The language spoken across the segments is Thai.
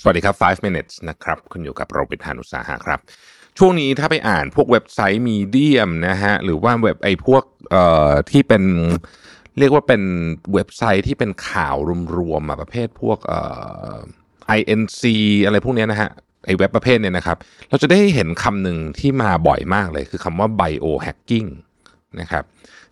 สวัสดีครับ 5 minutes นะครับ คุณอยู่กับรวิศ หาญอุตสาหะครับ ช่วงนี้ถ้าไปอ่านพวกเว็บไซต์ Medium นะฮะ หรือว่าเว็บไอพวกเอ่อที่เป็นเรียกว่าเป็นเว็บไซต์ที่เป็นข่าวรวมๆมาประเภทพวกเอ่อ Inc. อะไรพวกนี้นะฮะไอเว็บประเภทเนี้ยนะครับ เราจะได้เห็นคำหนึ่งที่มาบ่อยมากเลย คือคำว่า biohacking นะครับ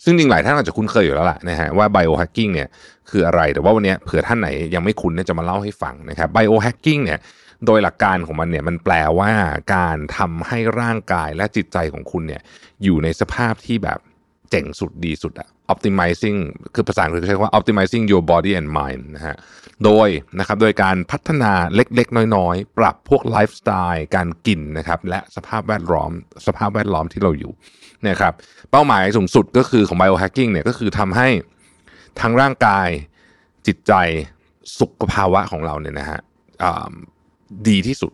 ซึ่งจริงหลายท่านอาจจะคุ้นเคยอยู่แล้วล่ะนะฮะว่า biohacking เนี่ยคืออะไรแต่ว่าวันนี้เผื่อท่านไหนยังไม่คุ้นเนี่ยจะมาเล่าให้ฟังนะครับ biohacking เนี่ยโดยหลักการของมันเนี่ยมันแปลว่าการทำให้ร่างกายและจิตใจของคุณเนี่ยอยู่ในสภาพที่แบบ เจ๋งสุดดีสุดอะ optimizing คือภาษาอังกฤษใช้คำว่า optimizing your body and mind นะฮะ โดยนะครับโดยการพัฒนาเล็กๆ น้อยๆ ปรับพวกไลฟ์สไตล์การกินนะครับ และสภาพแวดล้อม สภาพแวดล้อมที่เราอยู่นะครับ เป้าหมายสูงสุดก็คือของ biohacking เนี่ยก็คือทำให้ทั้งร่างกายจิตใจสุขภาวะของเราเนี่ยนะฮะดีที่สุด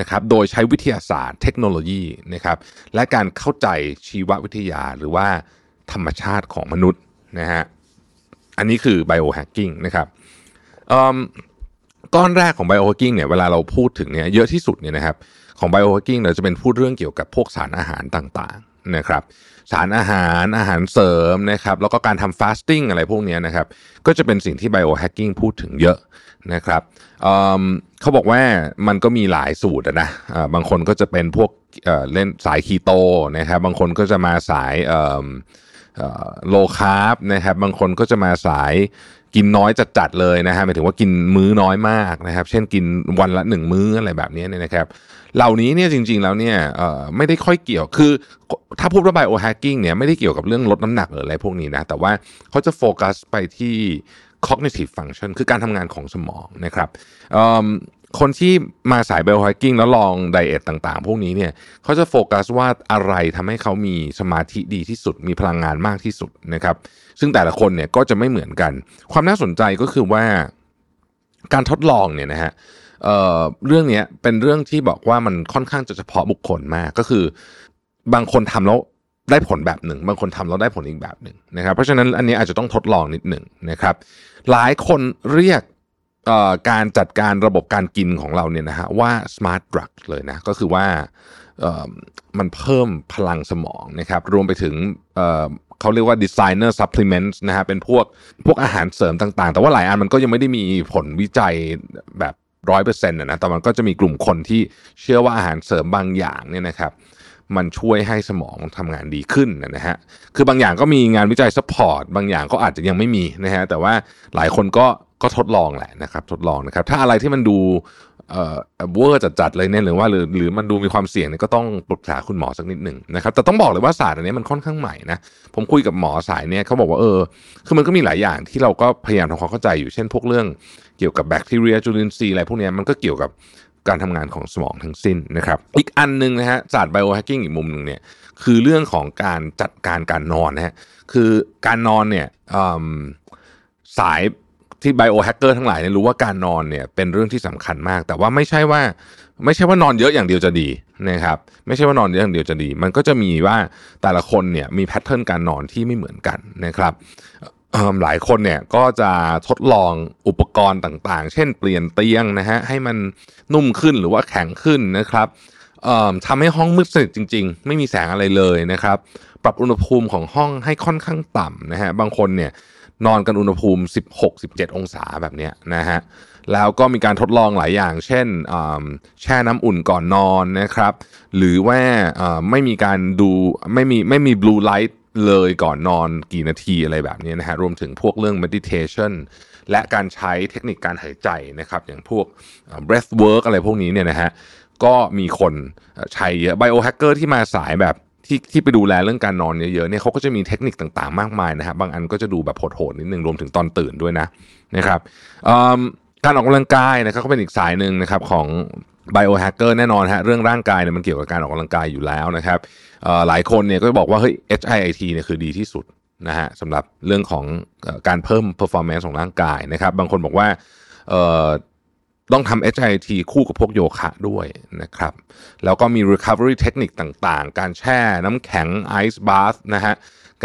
นะครับ โดยใช้วิทยาศาสตร์เทคโนโลยีนะครับ และการเข้าใจชีววิทยาหรือว่า ธรรมชาติของมนุษย์นะฮะอันนี้คือ biohacking นะครับอืมก้อนแรกของ biohacking เนี่ยเวลาเราพูดถึงเนี่ยเยอะที่สุดเนี่ยนะครับของ biohacking เราจะเป็นพูดเรื่องเกี่ยวกับพวกสารอาหารต่างๆนะครับสารอาหารอาหารเสริมนะครับแล้วก็การทำ fasting อะไรพวกนี้นะครับก็จะเป็นสิ่งที่ biohacking พูดถึงเยอะนะครับเเขาบอกว่ามันก็มีหลายสูตรอะนะอ่าบางคนก็จะเป็นพวกเอ่อเล่นสายคีโตนะครับบางคนก็จะมาสายเอ่อ โลคาร์บนะครับบางคนก็จะมาสายกินน้อยจัดๆเลยนะฮะหมายถึงว่ากินมื้อน้อยมากนะครับ เช่นกินวันละหนึ่งมื้ออะไรแบบนี้เนี่ยนะครับ เหล่านี้เนี่ยจริง ๆ แล้วเนี่ยไม่ได้ค่อยเกี่ยวคือ ถ้าพูดว่า biohacking เนี่ยไม่ได้เกี่ยวกับเรื่องลดน้ำหนักหรืออะไรพวกนี้นะ แต่ว่าเขาจะโฟกัสไปที่ cognitive function คือการทำงานของสมองนะครับ คนที่มาสาย biohacking แล้วลองไดเอทต่างๆ พวกนี้เนี่ยเขาจะโฟกัสว่าอะไรทำให้เขามีสมาธิดีที่สุด มีพลังงานมากที่สุดนะครับ ซึ่งแต่ละคนเนี่ยก็จะไม่เหมือนกัน ความน่าสนใจก็คือว่าการทดลองเนี่ยนะฮะเเรื่องนี้เป็นเรื่องที่บอกว่ามันค่อนข้างจะเฉพาะบุคคลมากก็คือบางคนทำแล้วได้ผลแบบหนึ่ง บางคนทำแล้วได้ผลอีกแบบหนึ่งนะครับ เพราะฉะนั้นอันนี้อาจจะต้องทดลองนิดหนึ่งนะครับ หลายคนเรียก การจัดการระบบการกินของเราเนี่ยนะฮะว่า smart drug เลยนะก็คือว่ามันเพิ่มพลังสมองนะครับรวมไปถึงเเขาเรียกว่า designer supplements นะฮะเป็นพวกพวกอาหารเสริมต่างๆ แต่ว่าหลายอันมันก็ยังไม่ได้มีผลวิจัยแบบร้อยเปอร์เซ็นต์นะแต่มันก็จะมีกลุ่มคนที่เชื่อว่าอาหารเสริมบางอย่างเนี่ยนะครับมันช่วยให้สมองทำงานดีขึ้นนะฮะ คือบางอย่างก็มีงานวิจัย support บางอย่างก็อาจจะยังไม่มีนะฮะ แต่ว่าหลายคนก็ก็ทดลองแหละนะครับทดลองนะครับถ้าอะไรที่มันดูเอ่อเวอร์จัดๆเลยเนี่ยหรือว่าหรือหรือมันดูมีความเสี่ยงเนี่ยก็ต้องปรึกษาคุณหมอสักนิดหนึ่งนะครับแต่ต้องบอกเลยว่าศาสตร์อันนี้มันค่อนข้างใหม่นะผมคุยกับหมอสายเนี่ยเขาบอกว่าเออคือมันก็มีหลายอย่างที่เราก็พยายามทำความเข้าใจอยู่เช่นพวกเรื่องเกี่ยวกับแบคทีเรียจุลินทรีย์อะไรพวกเนี้ยมันก็เกี่ยวกับการทำงานของสมองทั้งสิ้นนะครับ อีกอันหนึ่งนะฮะศาสตร์ biohacking อีกมุมหนึ่งเนี่ยคือเรื่องของการจัดการการนอนนะฮะคือการนอนเนี่ยสาย ที่ biohacker ทั้งหลายเนี่ยรู้ว่าการนอนเนี่ยเป็นเรื่องที่สำคัญมาก แต่ว่าไม่ใช่ว่าไม่ใช่ว่านอนเยอะอย่างเดียวจะดีนะครับไม่ใช่ว่านอนเยอะอย่างเดียวจะดี มันก็จะมีว่าแต่ละคนเนี่ยมี pattern การนอนที่ไม่เหมือนกันนะครับหลายคนเนี่ยก็จะทดลองอุปกรณ์ต่างๆ เช่นเปลี่ยนเตียงนะฮะให้มันนุ่มขึ้นหรือว่าแข็งขึ้นนะครับทำให้ห้องมืดสนิทจริง ๆ ไม่มีแสงอะไรเลยนะครับ ปรับอุณหภูมิของห้องให้ค่อนข้างต่ำนะฮะบางคนเนี่ย นอนกันอุณหภูมิ 16-17 องศาแบบนี้นะฮะแล้วก็มีการทดลองหลายอย่าง เช่นแช่น้ำอุ่นก่อนนอนนะครับ หรือว่าไม่มีการดูไม่มีไม่มีบลูไลท์เลยก่อนนอนกี่นาทีอะไรแบบนี้นะฮะรวมถึงพวกเรื่อง meditation และการใช้เทคนิคการหายใจนะครับ อย่างพวก breath work อะไรพวกนี้เนี่ยนะฮะก็มีคนใช้เยอะ biohacker ที่มาสายแบบ ที่ที่ไปดูแลเรื่องการนอนเยอะๆเนี่ยเขาก็จะมีเทคนิคต่างๆ มากมายนะฮะบางอันก็จะดูแบบโหดๆนิดนึงรวมถึงตอนตื่นด้วยนะนะครับการออกกำลังกายนะครับก็เป็นอีกสายหนึ่งนะครับของ biohacker แน่นอนฮะเรื่องร่างกายเนี่ยมันเกี่ยวกับการออกกำลังกายอยู่แล้วนะครับหลายคนเนี่ยก็บอกว่าเฮ้ย HIIT เนี่ยคือดีที่สุดนะฮะสำหรับเรื่องของการเพิ่ม performance ของร่างกายนะครับ บางคนบอกว่า ต้องทำ HIT คู่กับพวกโยคะด้วยนะครับ แล้วก็มี recovery เทคนิคต่างๆ การแช่น้ำแข็ง ice bath นะฮะ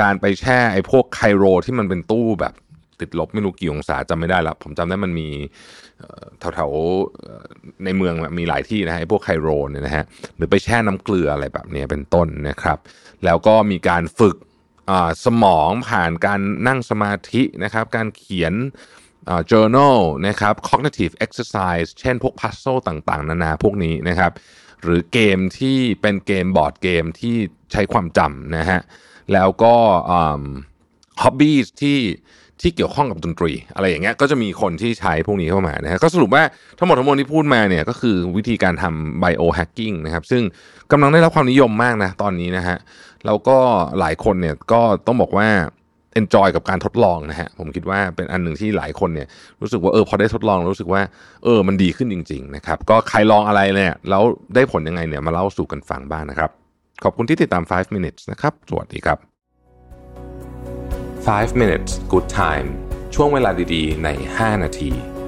การไปแช่ไอ้พวกไคโรที่มันเป็นตู้แบบติดลบไม่รู้กี่องศาจำไม่ได้ล้วผมจำได้มันมีแถวๆในเมืองมีหลายที่นะฮะไอ้พวกไคโรเนี่ยนะฮะ หรือไปแช่น้ำเกลืออะไรแบบนี้เป็นต้นนะครับ แล้วก็มีการฝึกสมองผ่านการนั่งสมาธินะครับ การเขียน journal นะครับ cognitive exercise เช่นพวก puzzle ต่างๆ นานาพวกนี้นะครับ หรือเกมที่เป็นเกมบอร์ดเกมที่ใช้ความจำนะฮะ แล้วก็ฮ็อบบี้ที่ที่เกี่ยวข้องกับดนตรี อะไรอย่างเงี้ยก็จะมีคนที่ใช้พวกนี้เข้ามานะฮะก็สรุปว่าทั้งหมดทั้งมวลที่พูดมาเนี่ยก็คือวิธีการทำ biohacking นะครับ ซึ่งกำลังได้รับความนิยมมากนะตอนนี้นะฮะแล้วก็หลายคนเนี่ยก็ต้องบอกว่า enjoy กับการทดลองนะฮะผมคิดว่าเป็นอันหนึ่งที่หลายคนเนี่ยรู้สึกว่าเออพอได้ทดลองรู้สึกว่าเออมันดีขึ้นจริงๆนะครับก็ใครลองอะไรเนี่ยแล้วได้ผลยังไงเนี่ยมาเล่าสู่กันฟังบ้างนะครับ ขอบคุณที่ติดตาม 5 minutes นะครับสวัสดีครับ 5 minutes good time ช่วงเวลาดีๆ ใน 5 นาที